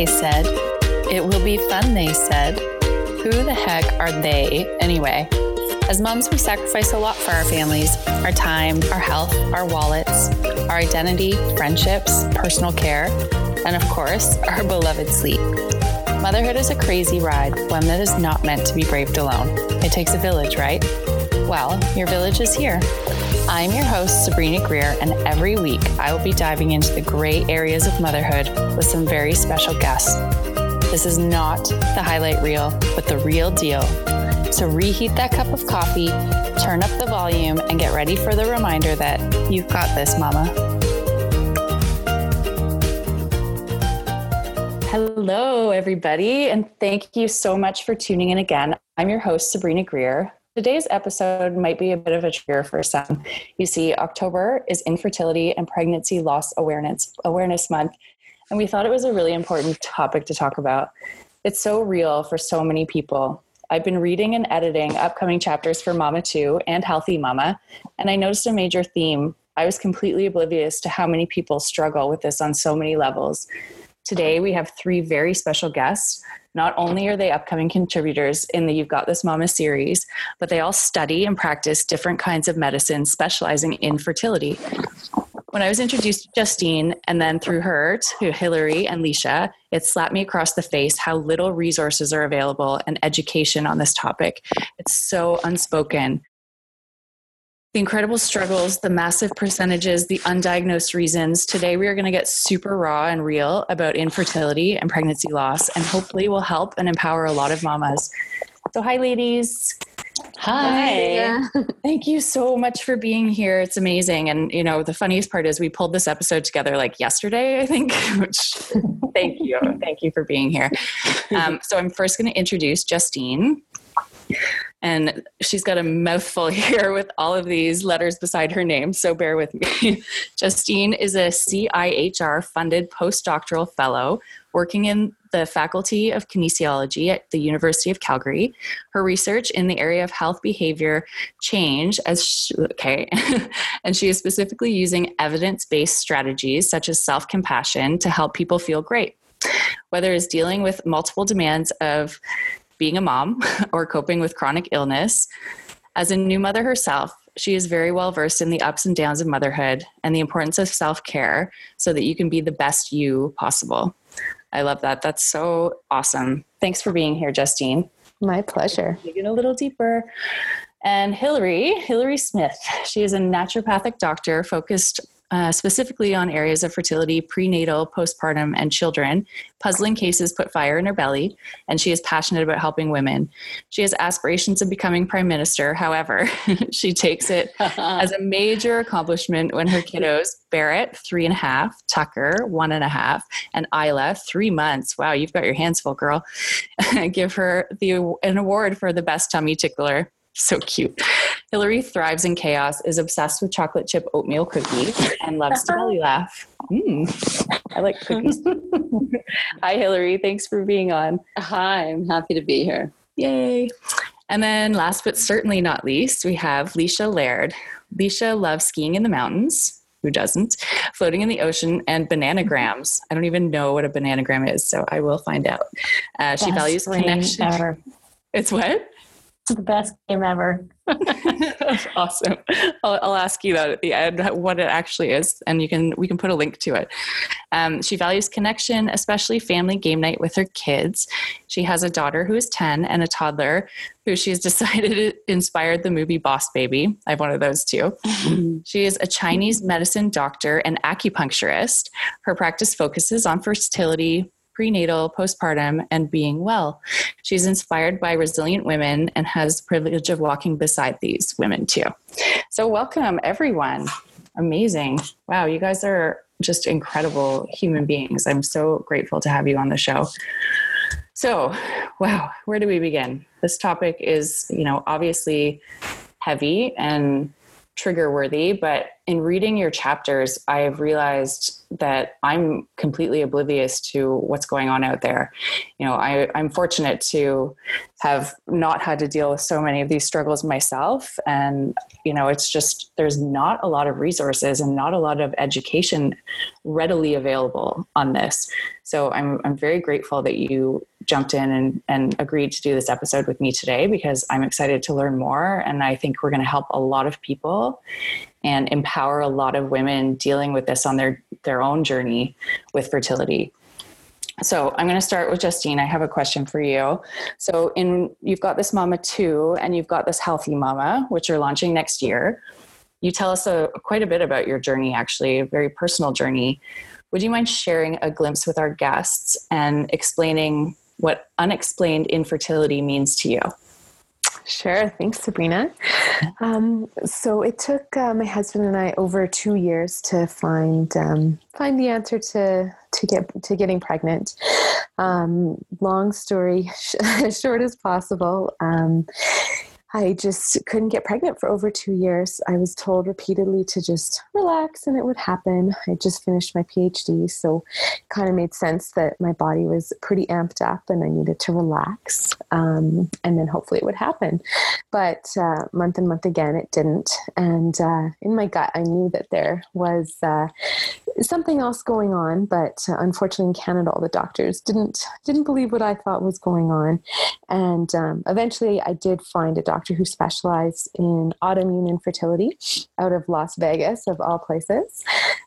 they said. It will be fun, they said. Who the heck are they anyway? As moms, we sacrifice a lot for our families our time, our health, our wallets, our identity, friendships, personal care, and of course, our beloved sleep. Motherhood is a crazy ride, one that is not meant to be braved alone. It takes a village, right? Well, your village is here. I'm your host, Sabrina Greer, and every week I will be diving into the gray areas of motherhood with some very special guests. This is not the highlight reel, but the real deal. So reheat that cup of coffee, turn up the volume, and get ready for the reminder that you've got this, mama. Hello, everybody, and thank you so much for tuning in again. I'm your host, Sabrina Greer. Today's episode might be a bit of a trigger for some. You see, October is Infertility and Pregnancy Loss Awareness Awareness Month, and we thought it was a really important topic to talk about. It's so real for so many people. I've been reading and editing upcoming chapters for Mama 2 and Healthy Mama, and I noticed a major theme. I was completely oblivious to how many people struggle with this on so many levels. Today, we have three very special guests. Not only are they upcoming contributors in the You've Got This Mama series, but they all study and practice different kinds of medicine specializing in fertility. When I was introduced to Justine and then through her to Hillary and Leisha, it slapped me across the face how little resources are available and education on this topic. It's so unspoken the incredible struggles, the massive percentages, the undiagnosed reasons. Today, we are going to get super raw and real about infertility and pregnancy loss, and hopefully, will help and empower a lot of mamas. So, hi, ladies. Hi. Thank you so much for being here. It's amazing. And, you know, the funniest part is we pulled this episode together like yesterday, I think, which thank you. Thank you for being here. Um, so, I'm first going to introduce Justine. And she's got a mouthful here with all of these letters beside her name, so bear with me. Justine is a CIHR funded postdoctoral fellow working in the Faculty of Kinesiology at the University of Calgary. Her research in the area of health behavior change as she, okay, and she is specifically using evidence-based strategies such as self-compassion to help people feel great. Whether it's dealing with multiple demands of being a mom or coping with chronic illness. As a new mother herself, she is very well versed in the ups and downs of motherhood and the importance of self care so that you can be the best you possible. I love that. That's so awesome. Thanks for being here, Justine. My pleasure. Digging a little deeper. And Hillary, Hillary Smith, she is a naturopathic doctor focused uh, specifically on areas of fertility, prenatal, postpartum, and children. Puzzling cases put fire in her belly, and she is passionate about helping women. She has aspirations of becoming prime minister. However, she takes it as a major accomplishment when her kiddos, Barrett, three and a half, Tucker, one and a half, and Isla, three months. Wow, you've got your hands full, girl. give her the an award for the best tummy tickler so cute. Hillary thrives in chaos, is obsessed with chocolate chip oatmeal cookies, and loves to belly laugh. Mm, I like cookies. Hi, Hillary. Thanks for being on. Hi, I'm happy to be here. Yay. And then, last but certainly not least, we have Leisha Laird. Leisha loves skiing in the mountains. Who doesn't? Floating in the ocean and bananagrams. I don't even know what a bananagram is, so I will find out. Uh, she values connection. Ever. It's what? The best game ever. awesome. I'll, I'll, ask you that at the end what it actually is, and you can we can put a link to it. Um, she values connection, especially family game night with her kids. She has a daughter who is ten and a toddler who she has decided inspired the movie Boss Baby. I have one of those too. she is a Chinese medicine doctor and acupuncturist. Her practice focuses on fertility, prenatal, postpartum, and being well. She's inspired by resilient women and has the privilege of walking beside these women too. So, welcome everyone. Amazing. Wow, you guys are just incredible human beings. I'm so grateful to have you on the show. So, wow, where do we begin? This topic is, you know, obviously heavy and trigger worthy, but in reading your chapters, I've realized that I'm completely oblivious to what's going on out there. You know, I, I'm fortunate to have not had to deal with so many of these struggles myself. And, you know, it's just there's not a lot of resources and not a lot of education readily available on this. So I'm, I'm very grateful that you jumped in and, and agreed to do this episode with me today because I'm excited to learn more. And I think we're going to help a lot of people and empower a lot of women dealing with this on their, their own journey with fertility. So I'm going to start with Justine. I have a question for you. So in you've got this mama two and you've got this healthy mama, which you're launching next year. You tell us a, quite a bit about your journey, actually, a very personal journey. Would you mind sharing a glimpse with our guests and explaining what unexplained infertility means to you? Sure. Thanks, Sabrina. Um, so it took uh, my husband and I over two years to find um, find the answer to to get to getting pregnant. Um, long story short as possible. I just couldn't get pregnant for over two years. I was told repeatedly to just relax and it would happen. I just finished my PhD, so it kind of made sense that my body was pretty amped up and I needed to relax. Um, and then hopefully it would happen. But uh, month and month again, it didn't. And uh, in my gut, I knew that there was uh, something else going on. But uh, unfortunately, in Canada, all the doctors didn't didn't believe what I thought was going on. And um, eventually, I did find a doctor doctor who specialized in autoimmune infertility out of Las Vegas, of all places.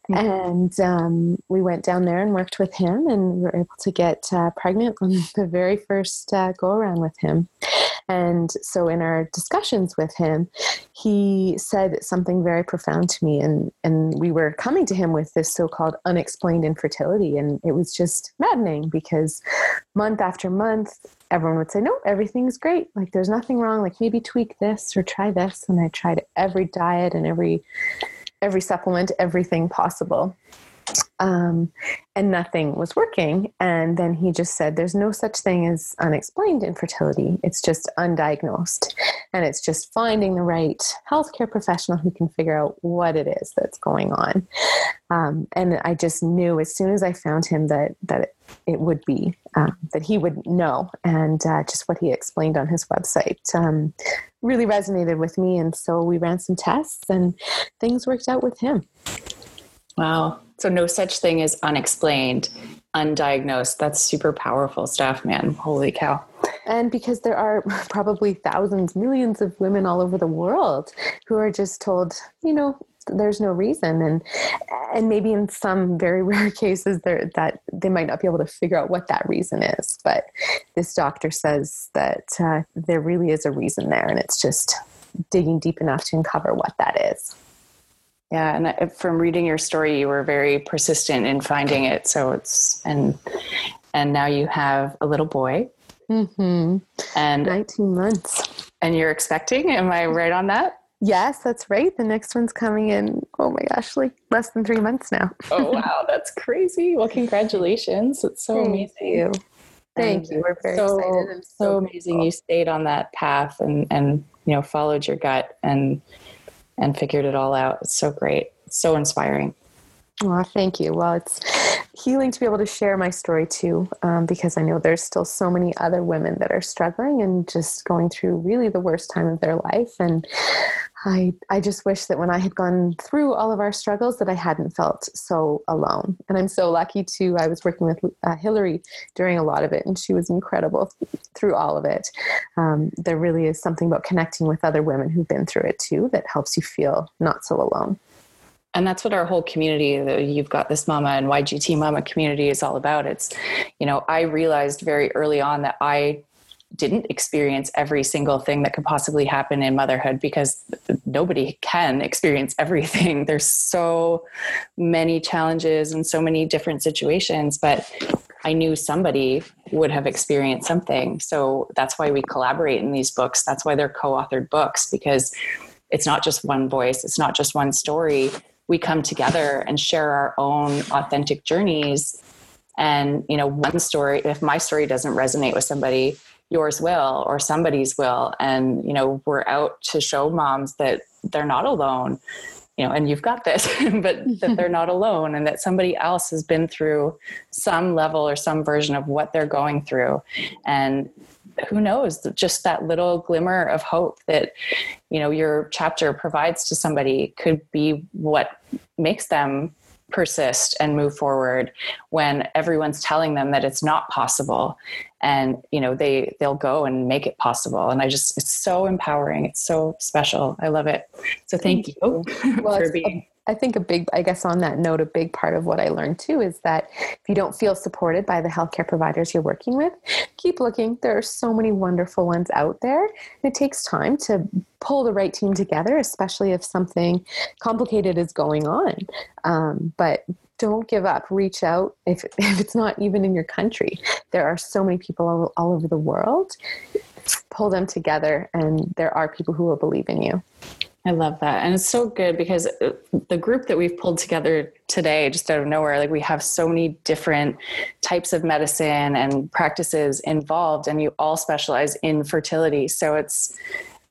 Mm-hmm. And um, we went down there and worked with him, and we were able to get uh, pregnant on the very first uh, go around with him. And so, in our discussions with him, he said something very profound to me. And, and we were coming to him with this so called unexplained infertility. And it was just maddening because month after month, everyone would say, No, everything's great. Like, there's nothing wrong. Like, maybe tweak this or try this. And I tried every diet and every every supplement, everything possible. Um, and nothing was working. And then he just said, There's no such thing as unexplained infertility. It's just undiagnosed. And it's just finding the right healthcare professional who can figure out what it is that's going on. Um, and I just knew as soon as I found him that, that it would be, um, that he would know. And uh, just what he explained on his website um, really resonated with me. And so we ran some tests and things worked out with him. Wow. So no such thing as unexplained, undiagnosed. That's super powerful stuff, man. Holy cow. And because there are probably thousands, millions of women all over the world who are just told, you know, there's no reason and and maybe in some very rare cases there that they might not be able to figure out what that reason is but this doctor says that uh, there really is a reason there and it's just digging deep enough to uncover what that is yeah, and from reading your story, you were very persistent in finding it. So it's and and now you have a little boy. Mm-hmm. And 19 months. And you're expecting? Am I right on that? Yes, that's right. The next one's coming in. Oh my gosh, like less than three months now. oh wow, that's crazy! Well, congratulations! It's so Thank amazing. You. Thank and you. We're very so, excited. so, so amazing. You stayed on that path and and you know followed your gut and and figured it all out. It's so great. It's so inspiring. Oh, thank you. Well, it's healing to be able to share my story too, um, because I know there's still so many other women that are struggling and just going through really the worst time of their life. And I, I just wish that when I had gone through all of our struggles that I hadn't felt so alone. And I'm so lucky too. I was working with uh, Hillary during a lot of it, and she was incredible through all of it. Um, there really is something about connecting with other women who've been through it too that helps you feel not so alone. And that's what our whole community, the You've Got This Mama and YGT Mama community is all about. It's, you know, I realized very early on that I didn't experience every single thing that could possibly happen in motherhood because nobody can experience everything. There's so many challenges and so many different situations, but I knew somebody would have experienced something. So that's why we collaborate in these books. That's why they're co authored books because it's not just one voice, it's not just one story. We come together and share our own authentic journeys. And, you know, one story, if my story doesn't resonate with somebody, yours will or somebody's will. And you know we're out to show moms that they're not alone you know and you've got this but that they're not alone and that somebody else has been through some level or some version of what they're going through. And who knows just that little glimmer of hope that you know your chapter provides to somebody could be what makes them persist and move forward when everyone's telling them that it's not possible and you know they they'll go and make it possible and i just it's so empowering it's so special i love it so thank, thank you, you. well, for being I think a big, I guess on that note, a big part of what I learned too is that if you don't feel supported by the healthcare providers you're working with, keep looking. There are so many wonderful ones out there. It takes time to pull the right team together, especially if something complicated is going on. Um, but don't give up. Reach out if, if it's not even in your country. There are so many people all, all over the world. Pull them together, and there are people who will believe in you. I love that. And it's so good because uh, the group that we've pulled together today, just out of nowhere, like we have so many different types of medicine and practices involved, and you all specialize in fertility. So it's,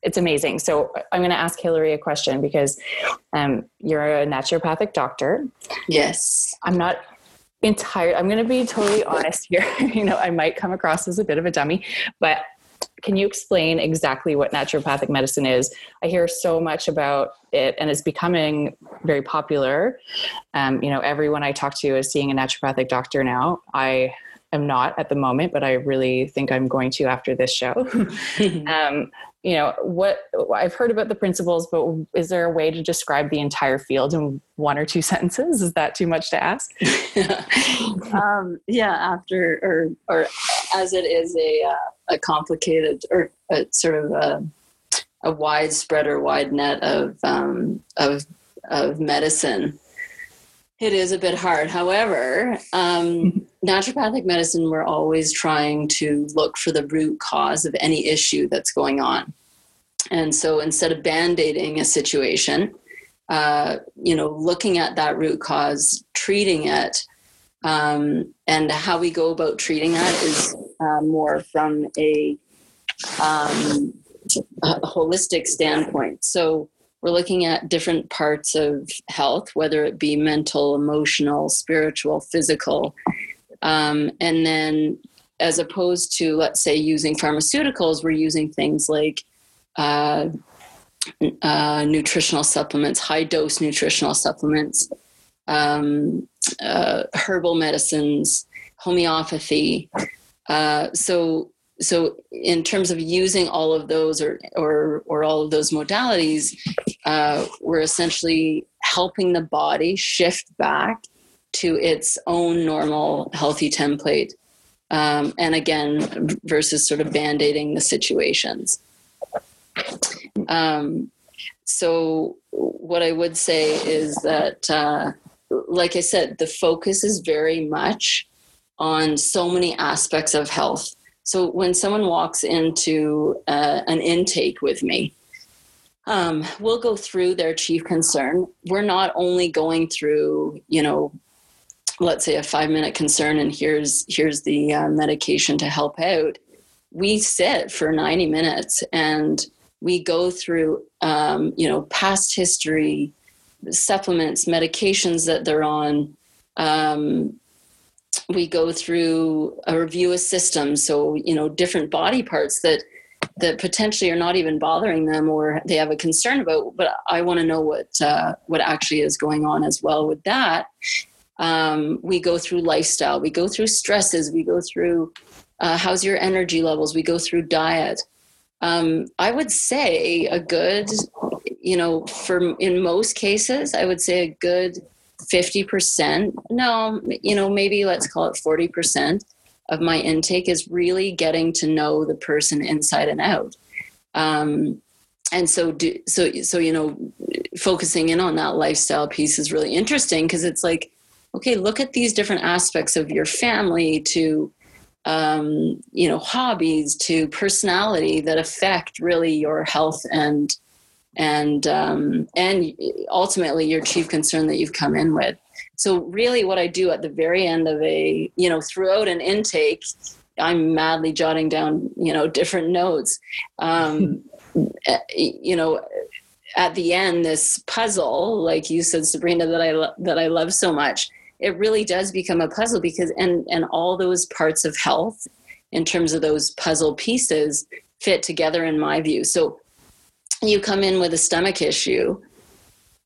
it's amazing. So I'm going to ask Hillary a question because um, you're a naturopathic doctor. Yes. I'm not entire. I'm going to be totally honest here. you know, I might come across as a bit of a dummy, but can you explain exactly what naturopathic medicine is? I hear so much about it, and it's becoming very popular. Um, you know, everyone I talk to is seeing a naturopathic doctor now. I am not at the moment, but I really think I'm going to after this show. um, you know what i've heard about the principles but is there a way to describe the entire field in one or two sentences? Is that too much to ask? Um, yeah after or or as it is a uh, a complicated or a sort of a, a widespread or wide net of um, of of medicine it is a bit hard however um, naturopathic medicine, we're always trying to look for the root cause of any issue that's going on. And so instead of band aiding a situation, uh, you know, looking at that root cause, treating it, um, and how we go about treating that is uh, more from a, um, a holistic standpoint. So we're looking at different parts of health, whether it be mental, emotional, spiritual, physical, um, and then, as opposed to, let's say, using pharmaceuticals, we're using things like uh, uh, nutritional supplements, high dose nutritional supplements, um, uh, herbal medicines, homeopathy. Uh, so, so in terms of using all of those or or or all of those modalities, uh, we're essentially helping the body shift back to its own normal healthy template. Um, and again, versus sort of band aiding the situations. Um, so, what I would say is that, uh, like I said, the focus is very much on so many aspects of health. So, when someone walks into uh, an intake with me, um, we'll go through their chief concern. We're not only going through, you know, let's say a five minute concern and here's here's the uh, medication to help out we sit for 90 minutes and we go through um, you know past history supplements medications that they're on um, we go through a review of systems so you know different body parts that that potentially are not even bothering them or they have a concern about but i want to know what uh, what actually is going on as well with that um, we go through lifestyle, we go through stresses, we go through uh, how's your energy levels, we go through diet. Um, I would say a good, you know, for in most cases, I would say a good 50%, no, you know, maybe let's call it 40% of my intake is really getting to know the person inside and out. Um, and so, do, so, so, you know, focusing in on that lifestyle piece is really interesting because it's like, okay, look at these different aspects of your family to, um, you know, hobbies to personality that affect really your health and and um, and ultimately your chief concern that you've come in with. So really, what I do at the very end of a, you know, throughout an intake, I'm madly jotting down, you know, different notes. Um, eh, you know, at the end, this puzzle, like you said, Sabrina, that I lo- that I love so much, it really does become a puzzle because and and all those parts of health, in terms of those puzzle pieces, fit together in my view. So, you come in with a stomach issue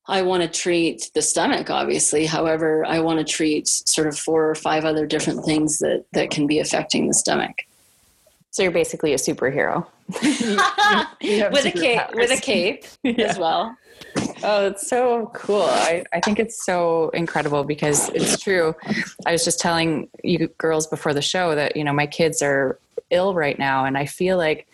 I want to treat the stomach, obviously. However, I want to treat sort of four or five other different things that, that can be affecting the stomach. So you're basically a superhero. you, you with a cape, with a cape yeah. as well. Oh, it's so cool. I, I think it's so incredible because it's true. I was just telling you girls before the show that, you know, my kids are ill right now and I feel like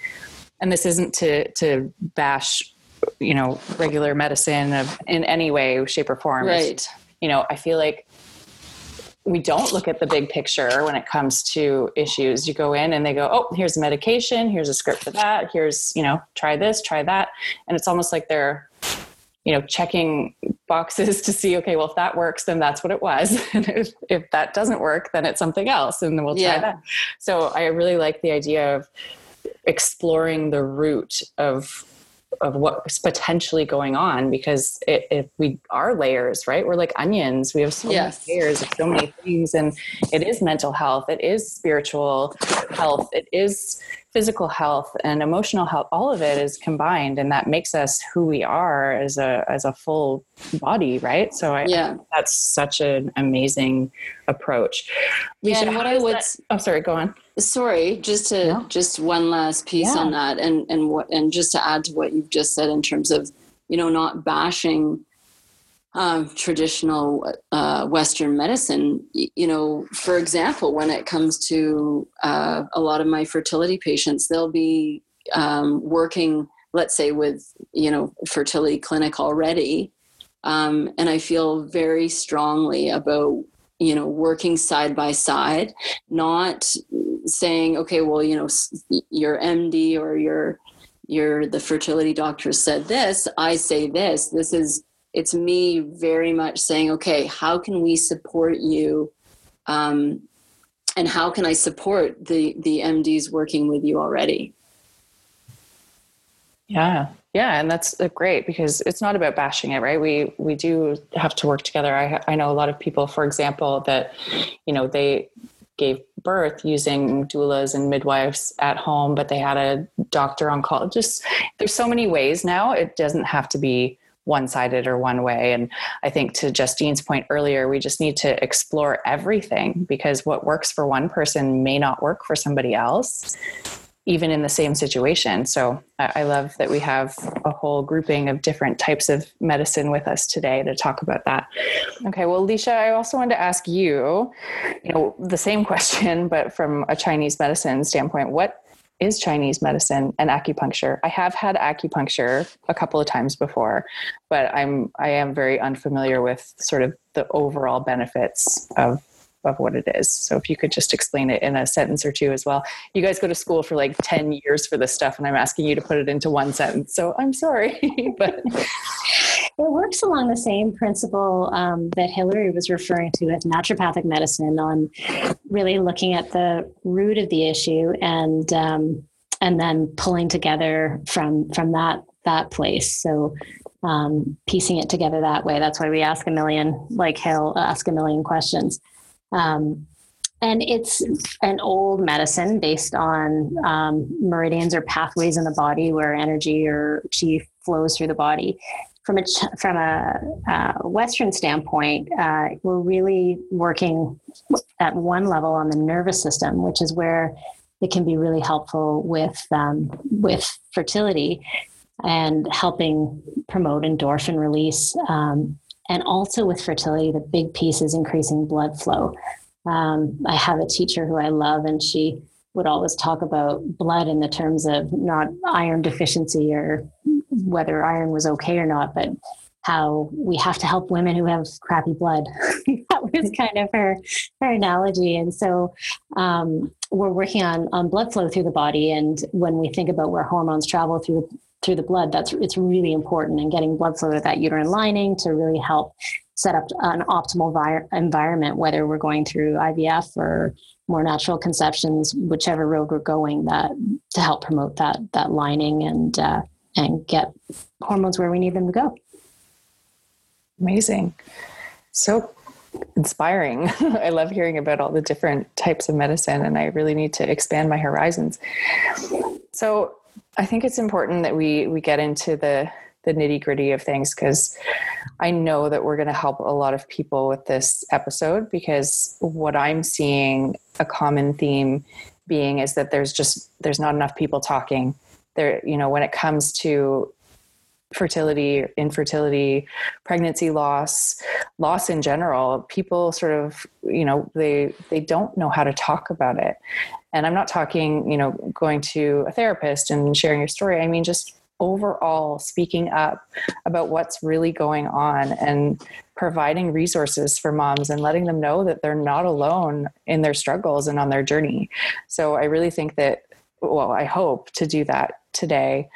and this isn't to to bash you know regular medicine of in any way shape or form. Right. you know i feel like we don't look at the big picture when it comes to issues. You go in and they go oh here's a medication. Here's a script for that. Here's you know try this try that. And it's almost like they're you know checking boxes to see okay well if that works then that's what it was. And if, if that doesn't work then it's something else and then we'll try yeah. that. So i really like the idea of exploring the root of of what's potentially going on because it, if we are layers right? We're like onions. We have so yes. many layers of so many things and it is mental health. It is spiritual health. It is physical health and emotional health all of it is combined and that makes us who we are as a as a full body right? So I, yeah. that's such an amazing approach. Yeah, and what i would that, oh sorry go on. Sorry just to just one last piece yeah. on that and and what and just to add to what you've just said in terms of you know not bashing um, traditional uh, Western medicine. You know, for example, when it comes to uh, a lot of my fertility patients, they'll be um, working, let's say, with you know fertility clinic already, um, and I feel very strongly about you know working side by side, not saying, okay, well, you know, your MD or your your the fertility doctor said this, I say this. This is it's me very much saying, okay, how can we support you? Um, and how can I support the the MDs working with you already? Yeah, yeah, and that's uh, great because it's not about bashing it, right? We we do have to work together. I I know a lot of people, for example, that you know they gave birth using doulas and midwives at home, but they had a doctor on call. Just there's so many ways now. It doesn't have to be one sided or one way. And I think to Justine's point earlier, we just need to explore everything because what works for one person may not work for somebody else, even in the same situation. So I love that we have a whole grouping of different types of medicine with us today to talk about that. Okay, well, Alicia, I also wanted to ask you, you know, the same question, but from a Chinese medicine standpoint. What is Chinese medicine and acupuncture. I have had acupuncture a couple of times before, but I'm I am very unfamiliar with sort of the overall benefits of of what it is. So if you could just explain it in a sentence or two as well. You guys go to school for like 10 years for this stuff and I'm asking you to put it into one sentence. So I'm sorry, but it works along the same principle um, that Hillary was referring to with naturopathic medicine on really looking at the root of the issue and um, and then pulling together from from that that place. So um, piecing it together that way. That's why we ask a million, like Hill, ask a million questions. Um, and it's an old medicine based on um, meridians or pathways in the body where energy or chi flows through the body from a from a uh, Western standpoint, uh, we're really working at one level on the nervous system, which is where it can be really helpful with um, with fertility and helping promote endorphin release. Um, and also with fertility, the big piece is increasing blood flow. Um, I have a teacher who I love, and she would always talk about blood in the terms of not iron deficiency or whether iron was okay or not, but how we have to help women who have crappy blood. that was kind of her her analogy. And so um, we're working on on blood flow through the body. And when we think about where hormones travel through through the blood, that's it's really important. And getting blood flow to that uterine lining to really help set up an optimal vi- environment, whether we're going through IVF or more natural conceptions, whichever road we're going, that to help promote that that lining and uh, and get hormones where we need them to go. Amazing. So inspiring. I love hearing about all the different types of medicine, and I really need to expand my horizons. So I think it's important that we we get into the the nitty gritty of things because I know that we're going to help a lot of people with this episode because what I'm seeing a common theme being is that there's just there's not enough people talking there you know when it comes to fertility, infertility, pregnancy loss, loss in general, people sort of, you know, they they don't know how to talk about it. And I'm not talking, you know, going to a therapist and sharing your story. I mean just overall speaking up about what's really going on and providing resources for moms and letting them know that they're not alone in their struggles and on their journey. So I really think that well, I hope to do that today.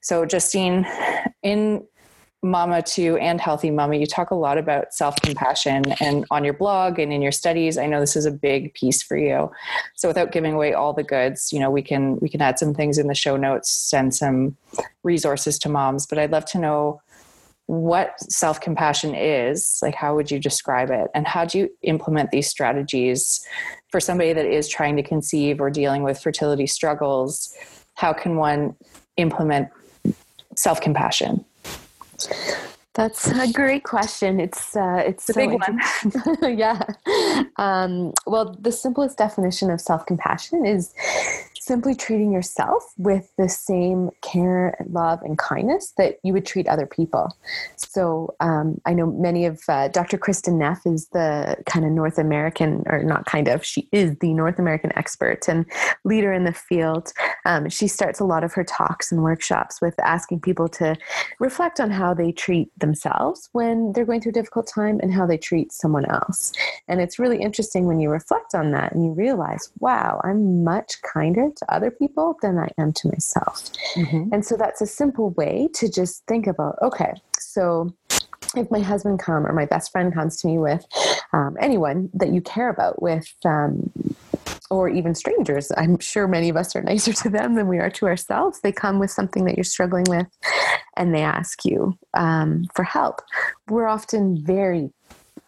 So, Justine, in Mama 2 and Healthy Mama, you talk a lot about self compassion and on your blog and in your studies. I know this is a big piece for you. So, without giving away all the goods, you know, we can we can add some things in the show notes, send some resources to moms. But I'd love to know what self compassion is. Like, how would you describe it, and how do you implement these strategies for somebody that is trying to conceive or dealing with fertility struggles? How can one implement self compassion? That's a great question. It's uh, it's a so big one. yeah. Um, well, the simplest definition of self compassion is simply treating yourself with the same care, love, and kindness that you would treat other people. So um, I know many of uh, Dr. Kristin Neff is the kind of North American, or not kind of, she is the North American expert and leader in the field. Um, she starts a lot of her talks and workshops with asking people to reflect on how they treat themselves when they're going through a difficult time and how they treat someone else. And it's really interesting when you reflect on that and you realize, wow, I'm much kinder to other people than I am to myself. Mm-hmm. And so that's a simple way to just think about okay, so if my husband come or my best friend comes to me with um, anyone that you care about with um, or even strangers i'm sure many of us are nicer to them than we are to ourselves they come with something that you're struggling with and they ask you um, for help we're often very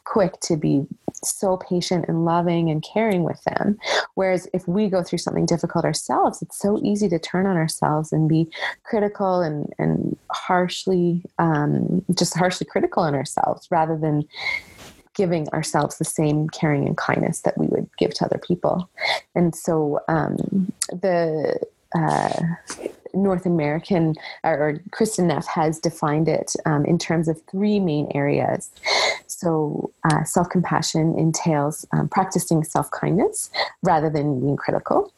quick to be so patient and loving and caring with them. Whereas if we go through something difficult ourselves, it's so easy to turn on ourselves and be critical and, and harshly, um, just harshly critical on ourselves rather than giving ourselves the same caring and kindness that we would give to other people. And so um, the uh, North American, or, or Kristin Neff has defined it um, in terms of three main areas. So, uh, self compassion entails um, practicing self kindness rather than being critical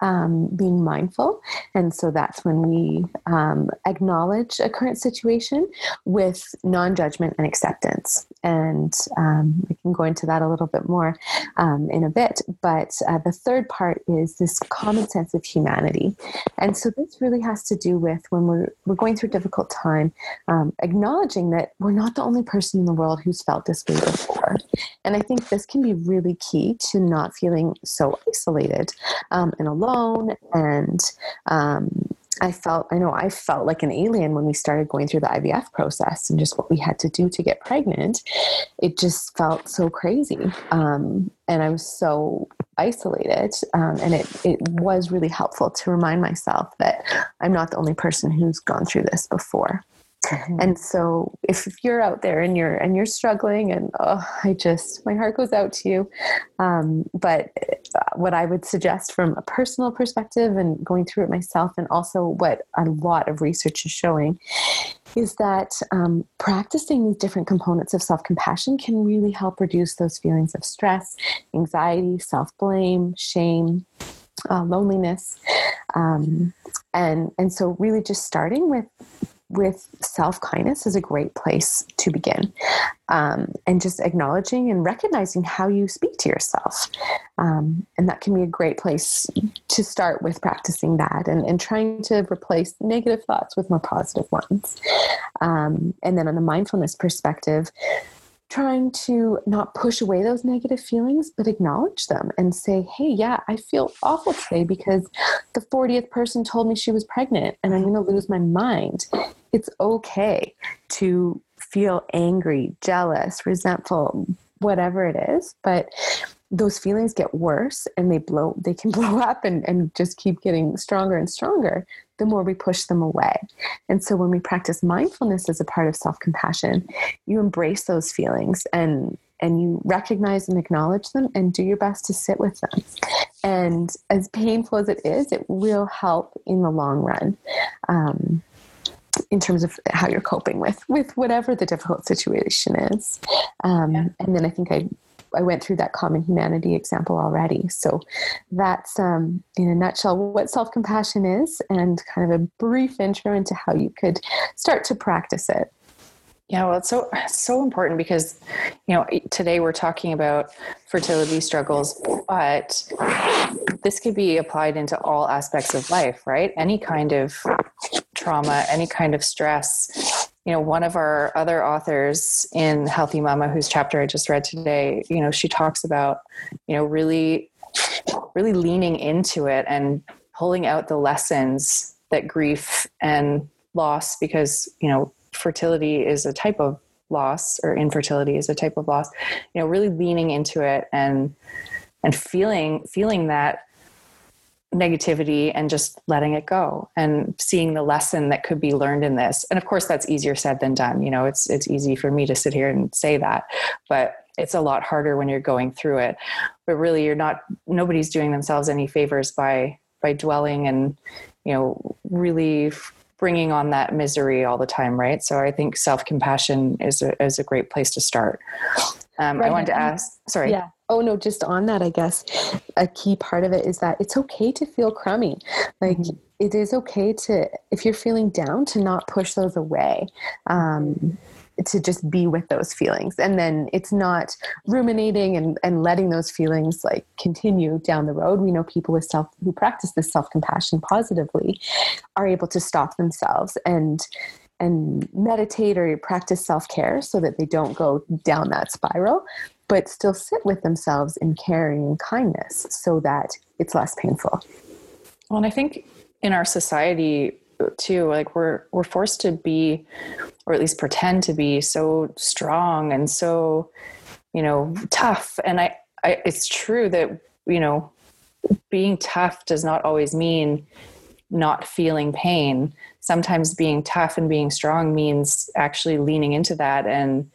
um, being mindful. And so that's when we um, acknowledge a current situation with non judgment and acceptance. And um, we can go into that a little bit more um, in a bit. But uh, the third part is this common sense of humanity. And so this really has to do with when we're, we're going through a difficult time, um, acknowledging that we're not the only person in the world who's felt this way before. And I think this can be really key to not feeling so isolated um, and alone and um, I felt, I know I felt like an alien when we started going through the IVF process and just what we had to do to get pregnant. It just felt so crazy. Um, and I was so isolated. Um, and it, it was really helpful to remind myself that I'm not the only person who's gone through this before. Mm-hmm. And so if, you're out there and you're and you're struggling and oh I just my heart goes out to you. Um, but uh, what I would suggest from a personal perspective and going through it myself and also what a lot of research is showing is that um, practicing these different components of self-compassion can really help reduce those feelings of stress, anxiety, self-blame, shame, uh, loneliness, um, and and so really just starting with with self kindness is a great place to begin. Um, and just acknowledging and recognizing how you speak to yourself. Um, and that can be a great place to start with practicing that and, and trying to replace negative thoughts with more positive ones. Um, and then on the mindfulness perspective, trying to not push away those negative feelings, but acknowledge them and say, hey, yeah, I feel awful today because the 40th person told me she was pregnant and I'm going to lose my mind. It's okay to feel angry, jealous, resentful, whatever it is. But those feelings get worse and they blow they can blow up and, and just keep getting stronger and stronger the more we push them away and so when we practice mindfulness as a part of self-compassion you embrace those feelings and and you recognize and acknowledge them and do your best to sit with them and as painful as it is it will help in the long run um, in terms of how you're coping with with whatever the difficult situation is um, yeah. and then i think i I went through that common humanity example already. So that's um, in a nutshell what self compassion is, and kind of a brief intro into how you could start to practice it. Yeah, well, it's so so important because you know today we're talking about fertility struggles, but this could be applied into all aspects of life, right? Any kind of trauma, any kind of stress. You know, one of our other authors in Healthy Mama, whose chapter I just read today, you know, she talks about you know really, really leaning into it and pulling out the lessons that grief and loss, because you know fertility is a type of loss or infertility is a type of loss you know really leaning into it and and feeling feeling that negativity and just letting it go and seeing the lesson that could be learned in this and of course that's easier said than done you know it's it's easy for me to sit here and say that but it's a lot harder when you're going through it but really you're not nobody's doing themselves any favors by by dwelling and you know really bringing on that misery all the time, right? So I think self compassion is a, is a great place to start. Um, right. I wanted to ask, sorry. Yeah. Oh no, just on that, I guess a key part of it is that it's okay to feel crummy. Like mm-hmm. it is okay to, if you're feeling down, to not push those away. Um, to just be with those feelings and then it's not ruminating and, and letting those feelings like continue down the road we know people with self who practice this self-compassion positively are able to stop themselves and and meditate or practice self-care so that they don't go down that spiral but still sit with themselves in caring and kindness so that it's less painful. Well and i think in our society too like we're we're forced to be or at least pretend to be so strong and so you know tough. And I, I it's true that you know being tough does not always mean not feeling pain. Sometimes being tough and being strong means actually leaning into that and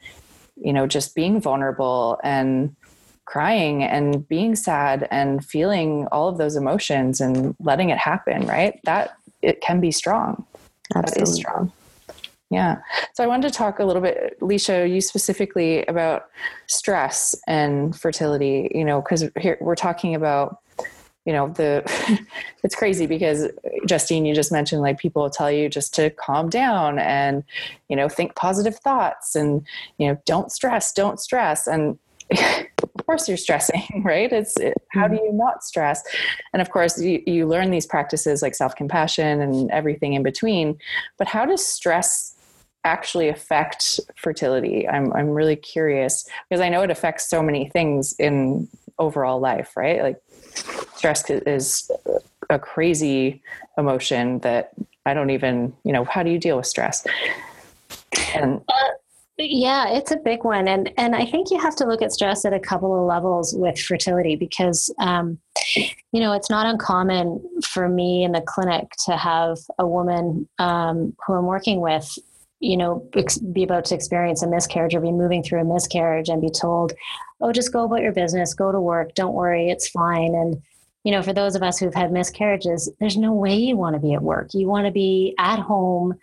you know just being vulnerable and crying and being sad and feeling all of those emotions and letting it happen right that it can be strong. Absolutely. That is strong. Yeah. So I wanted to talk a little bit, Leisha you specifically about stress and fertility, you know, because here we're talking about, you know, the, it's crazy because Justine, you just mentioned like people tell you just to calm down and, you know, think positive thoughts and, you know, don't stress, don't stress. And of course you're stressing right? It's it, how do mm-hmm. you not stress? And of course you, you learn these practices like self-compassion and everything in between. But how does stress actually affect fertility? I'm, I'm really curious because i know it affects so many things in overall life right? Like stress is a crazy emotion that i don't even you know how do you deal with stress? And uh, yeah, it's a big one, and and I think you have to look at stress at a couple of levels with fertility because um, you know it's not uncommon for me in the clinic to have a woman um, who I'm working with, you know, be about to experience a miscarriage or be moving through a miscarriage and be told, "Oh, just go about your business, go to work, don't worry, it's fine." And you know, for those of us who've had miscarriages, there's no way you want to be at work. You want to be at home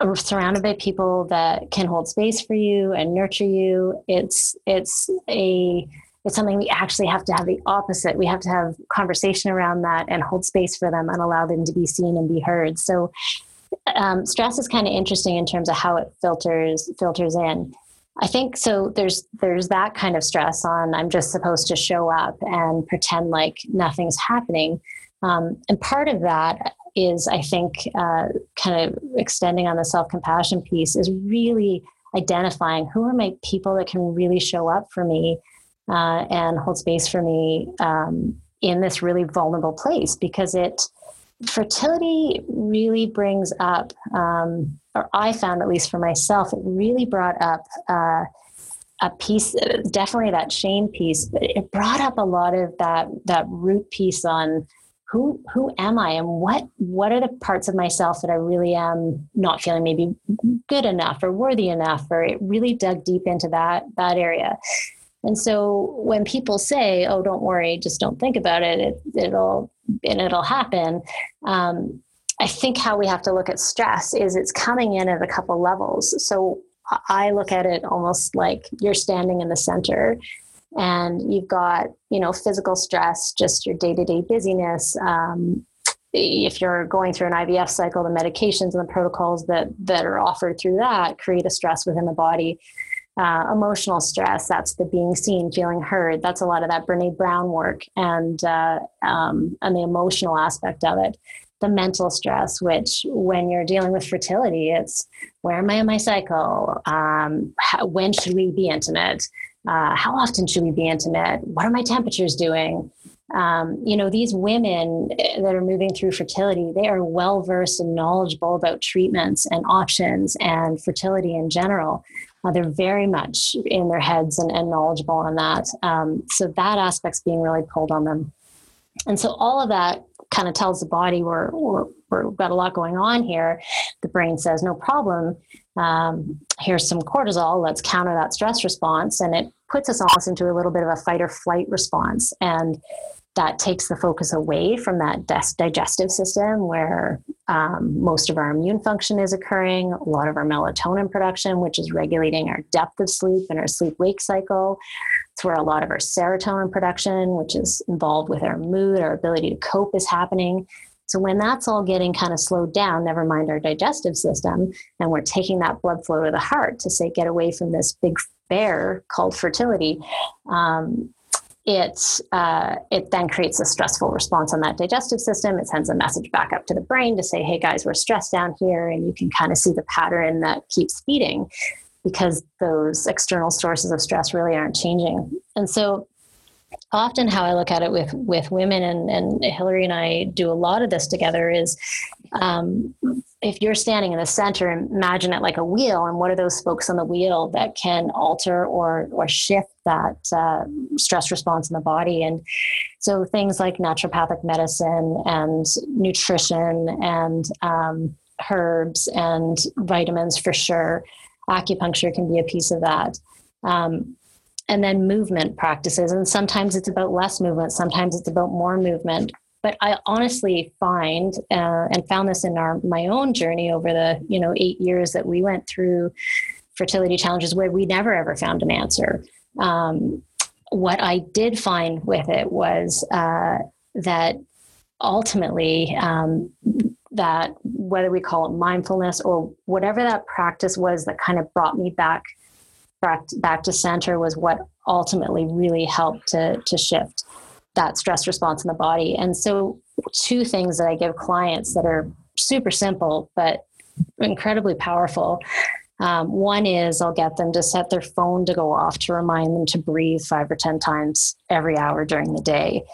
uh, surrounded by people that can hold space for you and nurture you it's it's a it's something we actually have to have the opposite we have to have conversation around that and hold space for them and allow them to be seen and be heard so um, stress is kind of interesting in terms of how it filters filters in. I think so there's there's that kind of stress on i'm just supposed to show up and pretend like nothing's happening. Um, and part of that is, I think, uh, kind of extending on the self compassion piece is really identifying who are my people that can really show up for me uh, and hold space for me um, in this really vulnerable place because it fertility really brings up um, or i found at least for myself it really brought up uh, a piece definitely that shame piece but it brought up a lot of that that root piece on who who am I and what what are the parts of myself that I really am not feeling maybe good enough or worthy enough or it really dug deep into that that area. And so when people say, "Oh, don't worry, just don't think about it. it it'll and it'll happen," um, I think how we have to look at stress is it's coming in at a couple levels. So I look at it almost like you're standing in the center and you've got you know physical stress just your day-to-day busyness um, if you're going through an ivf cycle the medications and the protocols that that are offered through that create a stress within the body uh, emotional stress that's the being seen feeling heard that's a lot of that Brené Brown work and uh, um, and the emotional aspect of it the mental stress which when you're dealing with fertility it's where am i in my cycle um, how, when should we be intimate uh, how often should we be intimate? What are my temperatures doing? Um, you know, these women that are moving through fertility, they are well versed and knowledgeable about treatments and options and fertility in general. Uh, they're very much in their heads and, and knowledgeable on that. Um, so that aspect's being really pulled on them. And so all of that kind of tells the body we're, we're, we've got a lot going on here. The brain says, no problem. Um, here's some cortisol. Let's counter that stress response. And it puts us almost into a little bit of a fight or flight response. And that takes the focus away from that digestive system where um, most of our immune function is occurring, a lot of our melatonin production, which is regulating our depth of sleep and our sleep wake cycle. It's where a lot of our serotonin production, which is involved with our mood, our ability to cope, is happening. So when that's all getting kind of slowed down, never mind our digestive system, and we're taking that blood flow to the heart to say, get away from this big bear called fertility. Um, it uh, it then creates a stressful response on that digestive system. It sends a message back up to the brain to say, "Hey guys, we're stressed down here," and you can kind of see the pattern that keeps feeding because those external sources of stress really aren't changing. And so often how I look at it with with women and, and Hillary and I do a lot of this together is um, if you're standing in the center, imagine it like a wheel, and what are those spokes on the wheel that can alter or or shift that uh, stress response in the body? And so things like naturopathic medicine and nutrition and um, herbs and vitamins for sure. Acupuncture can be a piece of that. Um, and then movement practices. And sometimes it's about less movement, sometimes it's about more movement. But I honestly find uh, and found this in our my own journey over the you know eight years that we went through fertility challenges where we never ever found an answer. Um, what I did find with it was uh, that ultimately um, that whether we call it mindfulness or whatever that practice was that kind of brought me back back, back to center was what ultimately really helped to, to shift that stress response in the body. And so, two things that I give clients that are super simple but incredibly powerful. Um, one is I'll get them to set their phone to go off to remind them to breathe five or 10 times every hour during the day.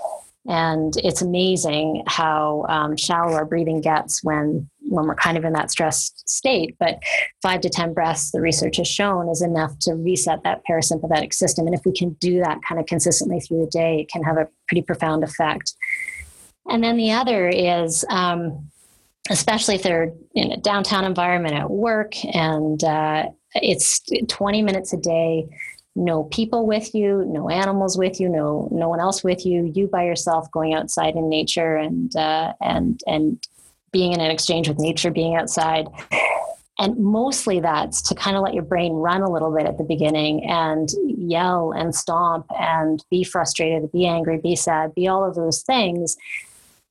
And it's amazing how um, shallow our breathing gets when when we're kind of in that stressed state. But five to ten breaths, the research has shown, is enough to reset that parasympathetic system. And if we can do that kind of consistently through the day, it can have a pretty profound effect. And then the other is, um, especially if they're in a downtown environment at work, and uh, it's 20 minutes a day no people with you, no animals with you, no no one else with you. You by yourself going outside in nature and uh, and and being in an exchange with nature, being outside. And mostly that's to kind of let your brain run a little bit at the beginning and yell and stomp and be frustrated, be angry, be sad, be all of those things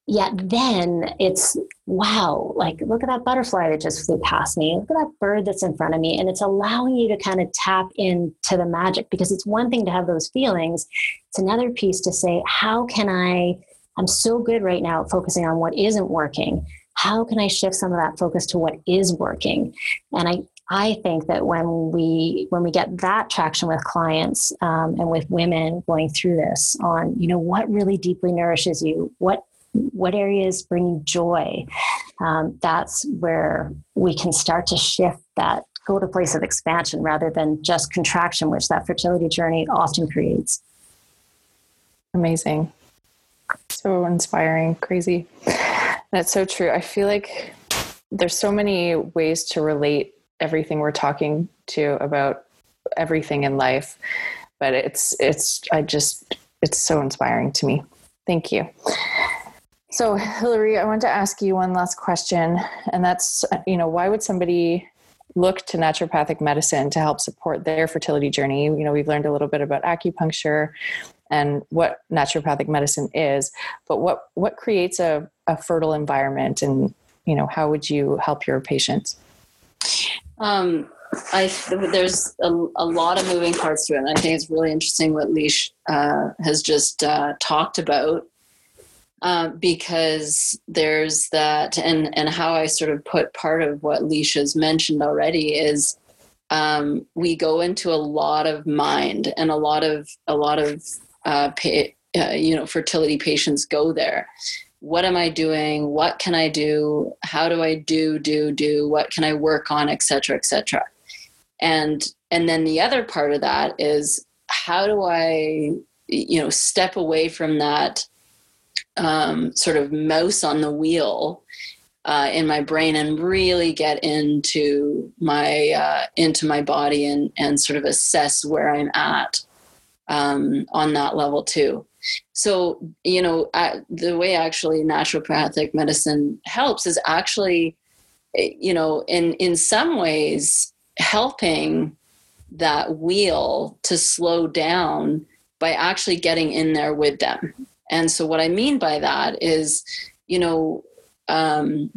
Yet then it's wow, like look at that butterfly that just flew past me. Look at that bird that's in front of me. And it's allowing you to kind of tap into the magic because it's one thing to have those feelings. It's another piece to say, how can I? I'm so good right now at focusing on what isn't working. How can I shift some of that focus to what is working? And I, I think that when we when we get that traction with clients um, and with women going through this on you know what really deeply nourishes you, what what areas bring you joy, um, that's where we can start to shift that go to a place of expansion rather than just contraction, which that fertility journey often creates. Amazing. So inspiring, crazy. That's so true. I feel like there's so many ways to relate everything we're talking to about everything in life, but it's it's I just it's so inspiring to me. Thank you. So, Hillary, I want to ask you one last question, and that's, you know, why would somebody look to naturopathic medicine to help support their fertility journey? You know, we've learned a little bit about acupuncture and what naturopathic medicine is, but what what creates a, a fertile environment, and you know, how would you help your patients? Um, I there's a, a, lot of moving parts to it, and I think it's really interesting what Leisha uh, has just uh, talked about uh, because there's that and and how I sort of put part of what Leisha's mentioned already is um, we go into a lot of mind and a lot of a lot of uh, pay, uh, you know fertility patients go there. What am I doing? What can I do? How do I do do do? What can I work on? Etc. Etc. And and then the other part of that is how do I you know step away from that um, sort of mouse on the wheel uh, in my brain and really get into my uh, into my body and and sort of assess where I'm at um, on that level too. So you know the way actually naturopathic medicine helps is actually eh, you know in in some ways helping that wheel to slow down by actually getting in there with them and so, what I mean by that is, you know, um,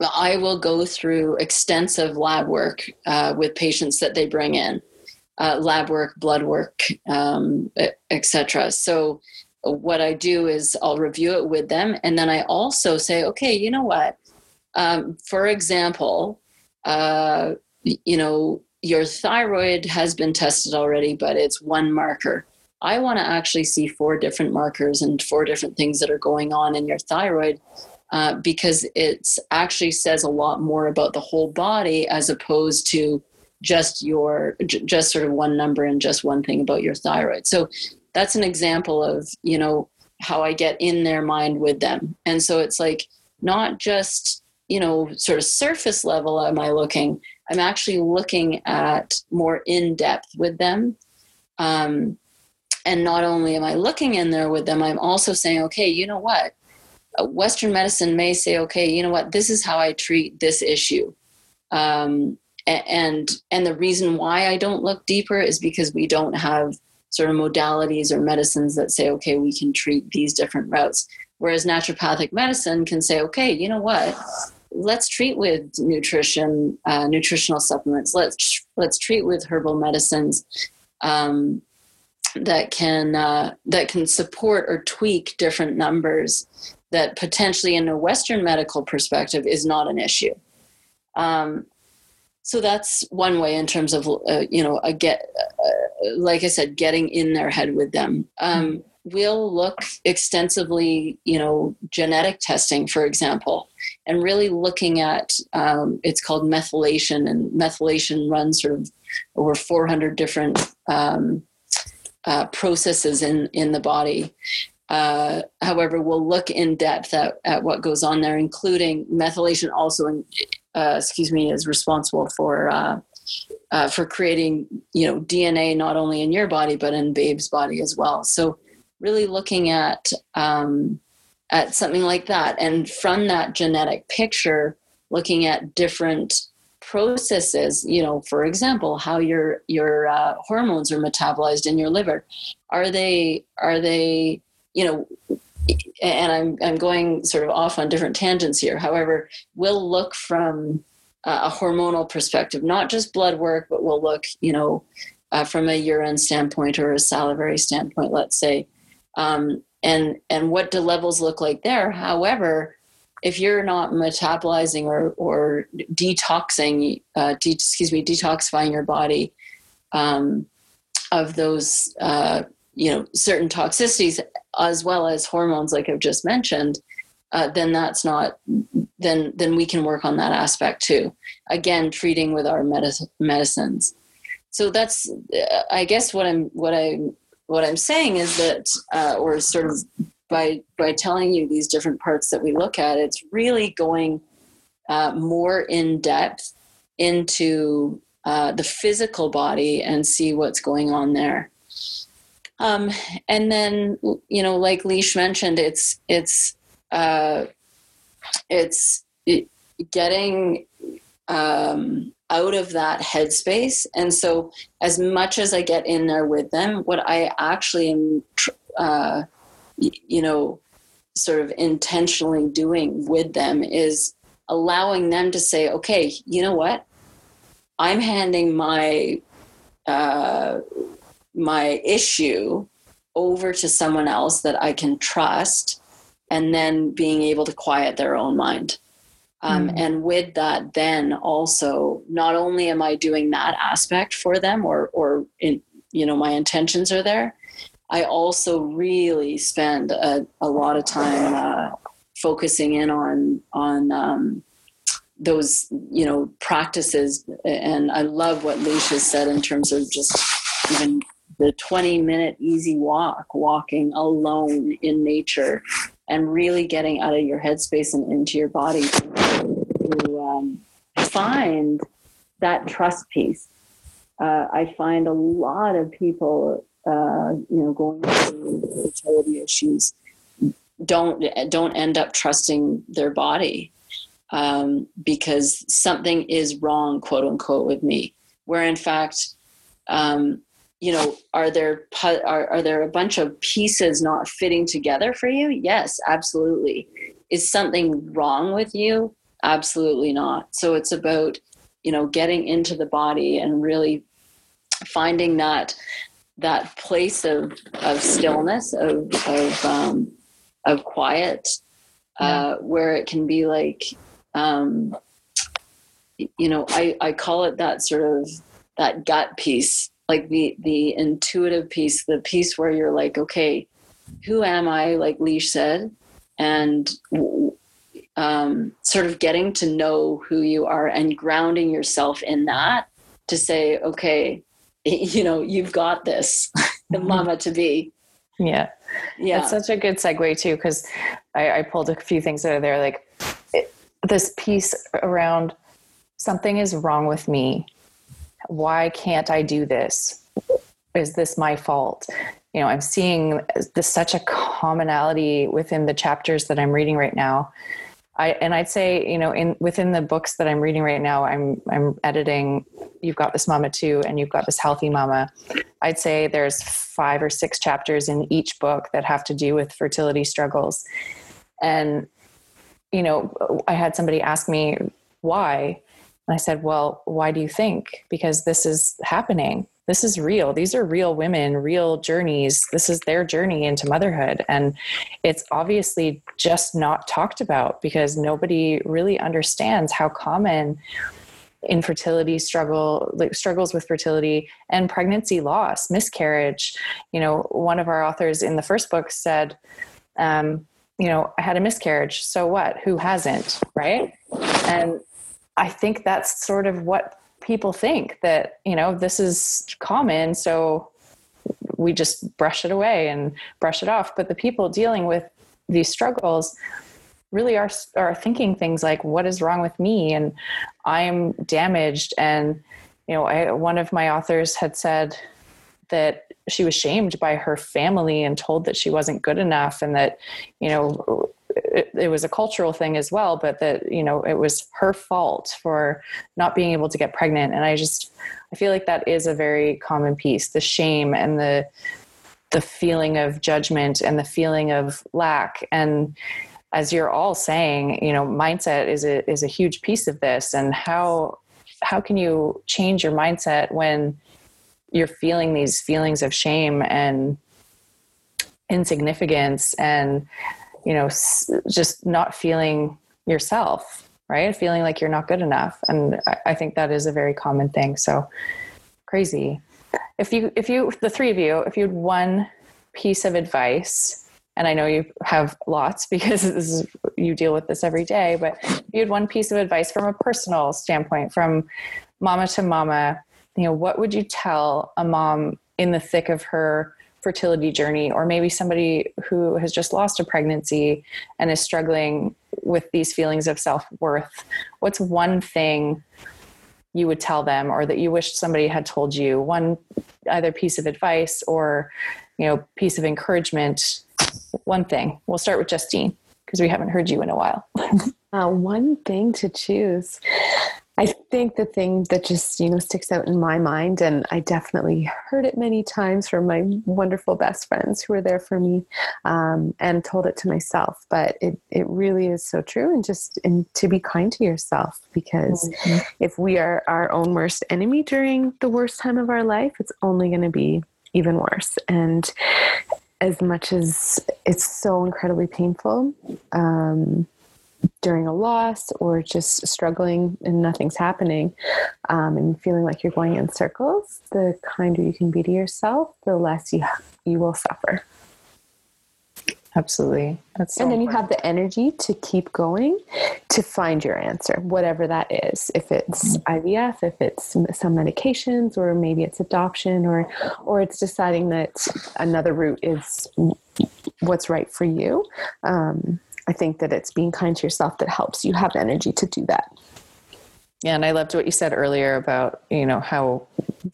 I will go through extensive lab work uh, with patients that they bring in, uh, lab work, blood work, um, etc. So, what I do is I'll review it with them, and then I also say, okay, you know what? Um, for example, uh, you know, your thyroid has been tested already, but it's one marker. I want to actually see four different markers and four different things that are going on in your thyroid uh, because it actually says a lot more about the whole body as opposed to just your just sort of one number and just one thing about your thyroid. So that's an example of you know how I get in their mind with them, and so it's like not just you know sort of surface level am I looking. I'm actually looking at more in depth with them. Um, and not only am I looking in there with them, I'm also saying, okay, you know what? Uh, Western medicine may say, okay, you know what? This is how I treat this issue. Um, and and the reason why I don't look deeper is because we don't have sort of modalities or medicines that say, okay, we can treat these different routes. Whereas naturopathic medicine can say, okay, you know what? Let's treat with nutrition, uh, nutritional supplements. Let's let's treat with herbal medicines. Um, that can uh, that can support or tweak different numbers that potentially in a western medical perspective is not an issue um, so that's one way in terms of uh, you know a get uh, like i said getting in their head with them um, mm-hmm. we'll look extensively you know genetic testing for example and really looking at um, it's called methylation and methylation runs sort of over 400 different um, uh, processes in in the body. Uh, however, we'll look in depth at, at what goes on there, including methylation. Also, in, uh, excuse me, is responsible for uh, uh, for creating you know DNA not only in your body but in babe's body as well. So, really looking at um, at something like that, and from that genetic picture, looking at different processes you know for example how your your uh, hormones are metabolized in your liver are they are they you know and I'm I'm going sort of off on different tangents here. However, we'll look from a hormonal perspective, not just blood work, but we'll look, you know, uh, from a urine standpoint or a salivary standpoint, let's say, um, and and what do levels look like there. However, if you're not metabolizing or or detoxing, uh, de- excuse me, detoxifying your body um, of those uh, you know certain toxicities as well as hormones, like I've just mentioned, uh, then that's not then then we can work on that aspect too. Again, treating with our medicine, medicines. So that's uh, I guess what I'm what I what I'm saying is that, uh, or sort of by by telling you these different parts that we look at, it's really going uh, more in depth into uh, the physical body and see what's going on there. Um, and then, you know, like Leisha mentioned, it's it's uh, it's getting um, out of that headspace. And so, as much as I get in there with them, what I actually am uh, you know, sort of intentionally doing with them is allowing them to say, okay, you know what? I'm handing my uh, my issue over to someone else that I can trust, and then being able to quiet their own mind. Um, mm. And with that, then also, not only am I doing that aspect for them, or or in you know my intentions are there, I also really spend a, a lot of time uh, focusing in on on um, those you know practices, and I love what Leisha said in terms of just even the 20 minute easy walk, walking alone in nature, and really getting out of your headspace and into your body to, um, find that trust piece. Uh, I find a lot of people uh, you know, going through fertility issues don't don't end up trusting their body um, because something is wrong, quote unquote, with me. Where in fact, um, you know, are there are are there a bunch of pieces not fitting together for you? Yes, absolutely. Is something wrong with you? Absolutely not. So it's about you know getting into the body and really finding that that place of of stillness of of um, of quiet uh, where it can be like um, you know I, I call it that sort of that gut piece like the the intuitive piece the piece where you're like okay who am i like Leisha said and um, sort of getting to know who you are and grounding yourself in that to say okay you know, you've got this, the mm-hmm. mama to be. Yeah. Yeah. It's such a good segue too, because I, I, pulled a few things out of there, like it, this piece around something is wrong with me. Why can't I do this? Is this my fault? You know, I'm seeing this such a commonality within the chapters that I'm reading right now I, and I'd say, you know, in within the books that I'm reading right now, I'm I'm editing. You've got this mama too, and you've got this healthy mama. I'd say there's five or six chapters in each book that have to do with fertility struggles, and you know, I had somebody ask me why, and I said, well, why do you think? Because this is happening this is real. These are real women, real journeys. This is their journey into motherhood. And it's obviously just not talked about because nobody really understands how common infertility struggle like struggles with fertility and pregnancy loss miscarriage you know one of our authors in the first book said um, you know i had a miscarriage so what who hasn't right and i think that's sort of what people think that you know this is common so we just brush it away and brush it off. But the people dealing with these struggles really are are thinking things like what is wrong with me? And i'm damaged. And you know I, one of my authors had said that she was shamed by her family and told that she wasn't good enough and that you know it, it, was a cultural thing as well, but that, you know, it was her fault for not being able to get pregnant. And I just, I feel like that is a very common piece the shame and the, the feeling of judgment and the feeling of lack. And as you're all saying, you know, mindset is a, is a huge piece of this. And how, how can you change your mindset when you're feeling these feelings of shame and insignificance and you know just not feeling yourself, right? Feeling like you're not good enough. And I, think that is a very common thing. So crazy. If you, if you, the three of you, if you had one piece of advice, and I know you have lots because is, you deal with this every day, but if you had one piece of advice from a personal standpoint, from mama to mama, you know, what would you tell a mom in the thick of her fertility journey, or maybe somebody who has just lost a pregnancy and is struggling with these feelings of self worth? What's one thing you would tell them, or that you wish somebody had told you? One either piece of advice or you know piece of encouragement. One thing. We'll start with Justine because we haven't heard you in a while. uh, one thing to choose. I think the thing that just, you know, sticks out in my mind, and I definitely heard it many times from my wonderful best friends who were there for me um, and told it to myself, but it, it really is so true. And just and to be kind to yourself because mm-hmm. if we are our own worst enemy during the worst time of our life, it's only going to be even worse. And as much as it's so incredibly painful, um, during a loss or just struggling and nothing's happening um, and feeling like you're going in circles, the kinder you can be to yourself, the less you you will suffer. Absolutely. That's so and then important. you have the energy to keep going to find your answer, whatever that is. If it's mm-hmm. IVF, if it's some, some medications, or maybe it's adoption, or or it's deciding that another route is what's right for you. Um, I think that it's being kind to yourself that helps you have energy to do that. Yeah, and I loved what you said earlier about, you know, how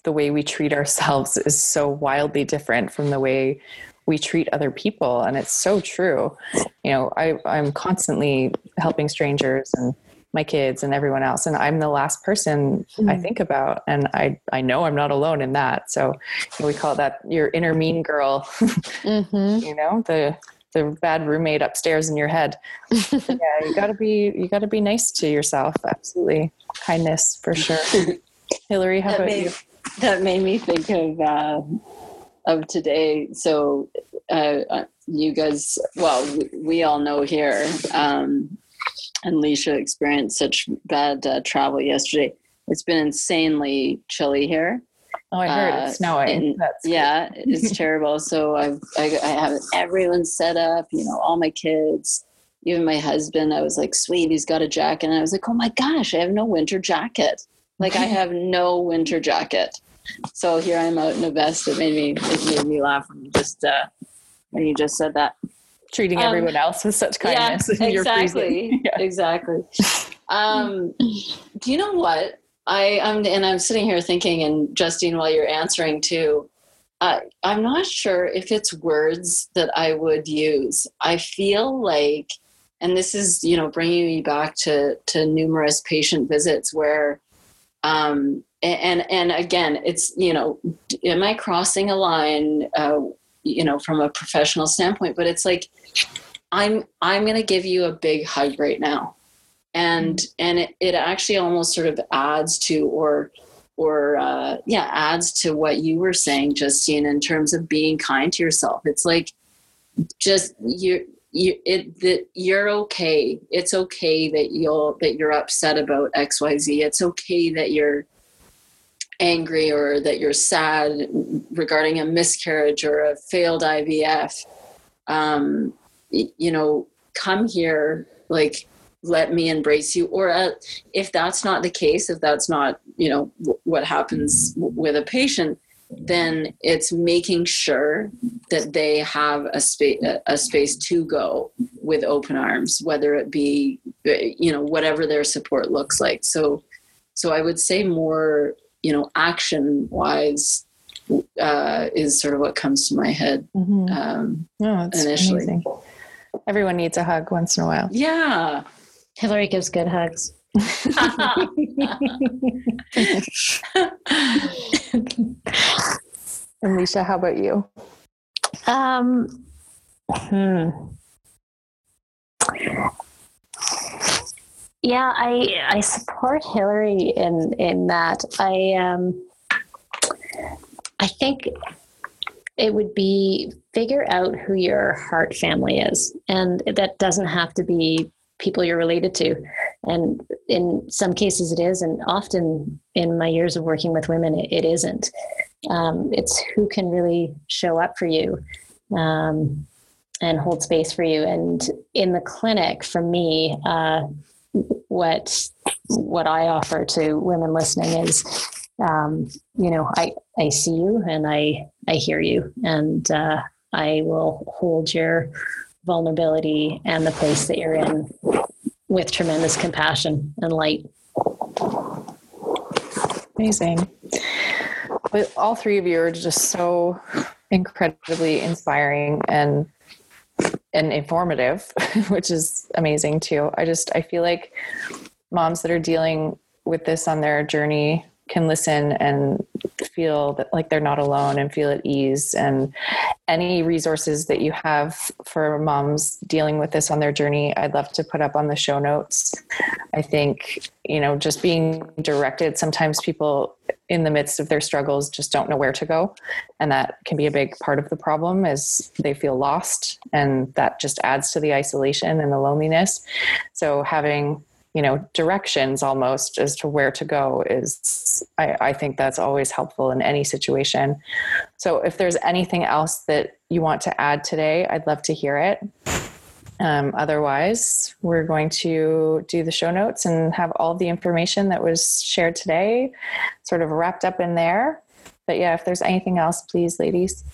the way we treat ourselves is so wildly different from the way we treat other people. And it's so true. You know, I, I'm constantly helping strangers and my kids and everyone else. And I'm the last person mm-hmm. I think about. And I, I know I'm not alone in that. So we call that your inner mean girl, mm-hmm. you know, the, the bad roommate upstairs in your head. yeah, you gotta be you gotta be nice to yourself. Absolutely, kindness for sure. Hillary, how that about made, you? That made me think of uh, of today. So uh, uh, you guys, well, we, we all know here. Um, and Leisha experienced such bad uh, travel yesterday. It's been insanely chilly here. Oh, I heard uh, it's snowing. yeah, it's terrible. So I've I, I have everyone set up. You know, all my kids, even my husband. I was like, sweet, he's got a jacket, and I was like, oh my gosh, I have no winter jacket. Like I have no winter jacket. So here I'm out in a vest. It made me it made me laugh when you just uh, when you just said that. Treating um, everyone else with such kindness. Yeah, exactly. yeah. Exactly. Um, do you know what? I am, and I'm sitting here thinking, and Justine, while you're answering too, I'm not sure if it's words that I would use. I feel like, and this is, you know, bringing me back to to numerous patient visits where, um, and and again, it's you know, am I crossing a line, uh, you know, from a professional standpoint? But it's like, I'm I'm going to give you a big hug right now and and it, it actually almost sort of adds to or or uh, yeah adds to what you were saying justine in terms of being kind to yourself. It's like just you you it that you're okay. It's okay that you'll that you're upset about xyz it's okay that you're angry or that you're sad regarding a miscarriage or a failed ivf um you know come here like let me embrace you. Or uh, if that's not the case if that's not you know w- what happens w- with a patient then it's making sure that they have a space a space to go with open arms whether it be you know whatever their support looks like. So so i would say more you know action wise uh, is sort of what comes to my head mm-hmm. um, oh, initially. amazing. everyone needs a hug once in a while. Yeah Hillary gives good hugs. Alicia, how about you? Um, hmm. Yeah, I I support Hillary in in that. I um I think it would be figure out who your heart family is, and that doesn't have to be people you're related to. And in some cases it is, and often in my years of working with women, it, it isn't. Um, it's who can really show up for you um, and hold space for you. And in the clinic, for me, uh, what what I offer to women listening is, um, you know, I I see you and I I hear you, and uh, I will hold your vulnerability and the place that you're in with tremendous compassion and light. Amazing. But all three of you are just so incredibly inspiring and and informative, which is amazing too. I just I feel like moms that are dealing with this on their journey can listen and feel that like they're not alone and feel at ease and any resources that you have for moms dealing with this on their journey i'd love to put up on the show notes. I think you know just being directed sometimes people in the midst of their struggles just don't know where to go. And that can be a big part of the problem is they feel lost and that just adds to the isolation and the loneliness. So having you know directions almost as to where to go is I, I, think that's always helpful in any situation. So if there's anything else that you want to add today i'd love to hear it. Um, otherwise we're going to do the show notes and have all the information that was shared today sort of wrapped up in there. But yeah if there's anything else please ladies.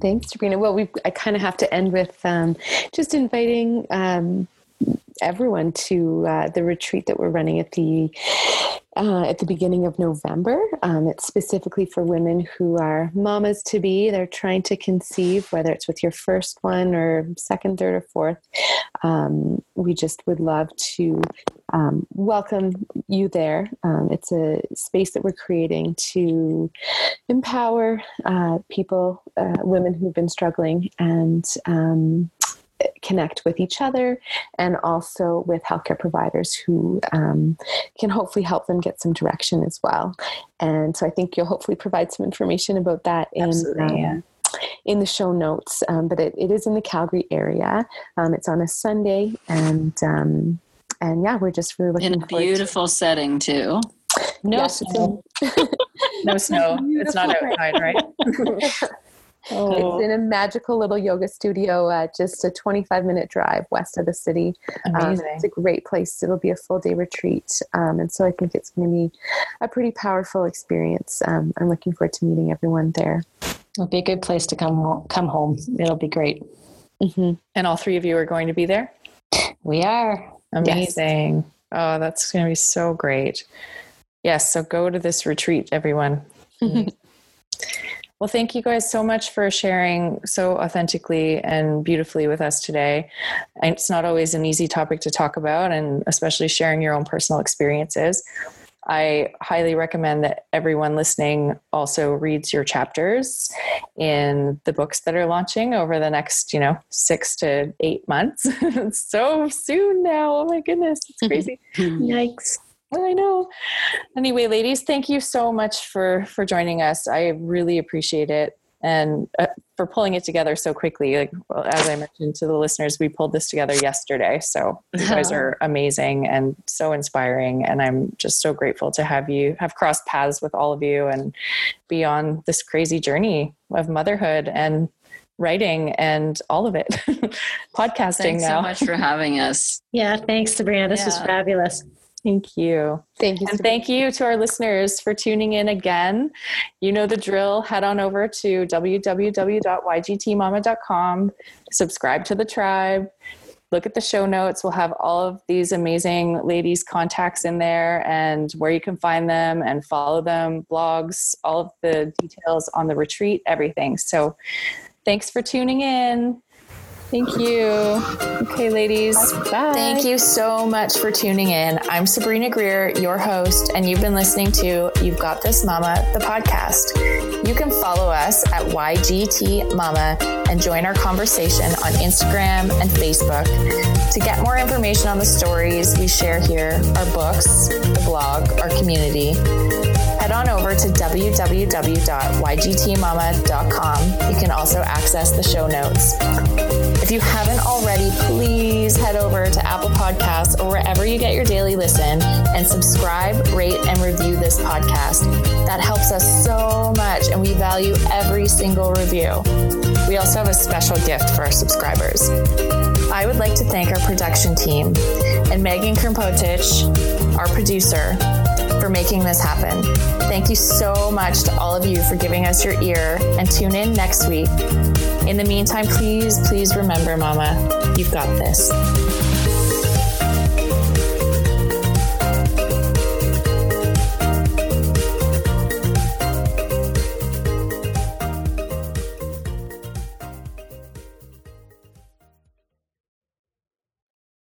Thanks, Sabrina. Well, we I kind of have to end with um, just inviting um, everyone to uh, the retreat that we're running at the uh, at the beginning of November. Um, it's specifically for women who are mamas to be. They're trying to conceive, whether it's with your first one or second, third, or fourth. Um, we just would love to um, welcome you there. Um, it's a space that we're creating to empower uh, people, uh, women who've been struggling, and um, connect with each other and also with healthcare providers who um, can hopefully help them get some direction as well. And so I think you'll hopefully provide some information about that in. Um, yeah in the show notes, um, but it, it is in the Calgary area. Um, it's on a Sunday, and um, and yeah, we're just really looking in a beautiful to- setting too. No yes, snow. no snow. It's not outside, right? Oh. It's in a magical little yoga studio, uh, just a 25 minute drive west of the city. Amazing. Um, it's a great place. It'll be a full day retreat. Um, and so I think it's going to be a pretty powerful experience. Um, I'm looking forward to meeting everyone there. It'll be a good place to come, come home. It'll be great. Mm-hmm. And all three of you are going to be there? We are. Amazing. Yes. Oh, that's going to be so great. Yes. So go to this retreat, everyone. Well, thank you guys so much for sharing so authentically and beautifully with us today. It's not always an easy topic to talk about, and especially sharing your own personal experiences. I highly recommend that everyone listening also reads your chapters in the books that are launching over the next, you know, six to eight months. so soon now. Oh my goodness, it's crazy. Yikes. I know. Anyway, ladies, thank you so much for for joining us. I really appreciate it and uh, for pulling it together so quickly. Like well, as I mentioned to the listeners, we pulled this together yesterday. So you guys are amazing and so inspiring, and I'm just so grateful to have you have crossed paths with all of you and be on this crazy journey of motherhood and writing and all of it podcasting thanks now. so much for having us yeah thanks sabrina this yeah. was fabulous Thank you. Thank you. And thank you to our listeners for tuning in again. You know the drill. Head on over to www.ygtmama.com, subscribe to the tribe, look at the show notes. We'll have all of these amazing ladies' contacts in there and where you can find them and follow them, blogs, all of the details on the retreat, everything. So thanks for tuning in. Thank you. Okay, ladies. Bye. Thank you so much for tuning in. I'm Sabrina Greer, your host, and you've been listening to You've Got This Mama, the podcast. You can follow us at YGT Mama and join our conversation on Instagram and Facebook. To get more information on the stories we share here, our books, the blog, our community, head on over to www.ygtmama.com. You can also access the show notes. If you haven't already, please head over to Apple Podcasts or wherever you get your daily listen and subscribe, rate, and review this podcast. That helps us so much, and we value every single review. We also have a special gift for our subscribers. I would like to thank our production team and Megan Krmpotich, our producer, for making this happen. Thank you so much to all of you for giving us your ear and tune in next week. In the meantime, please, please remember, Mama, you've got this.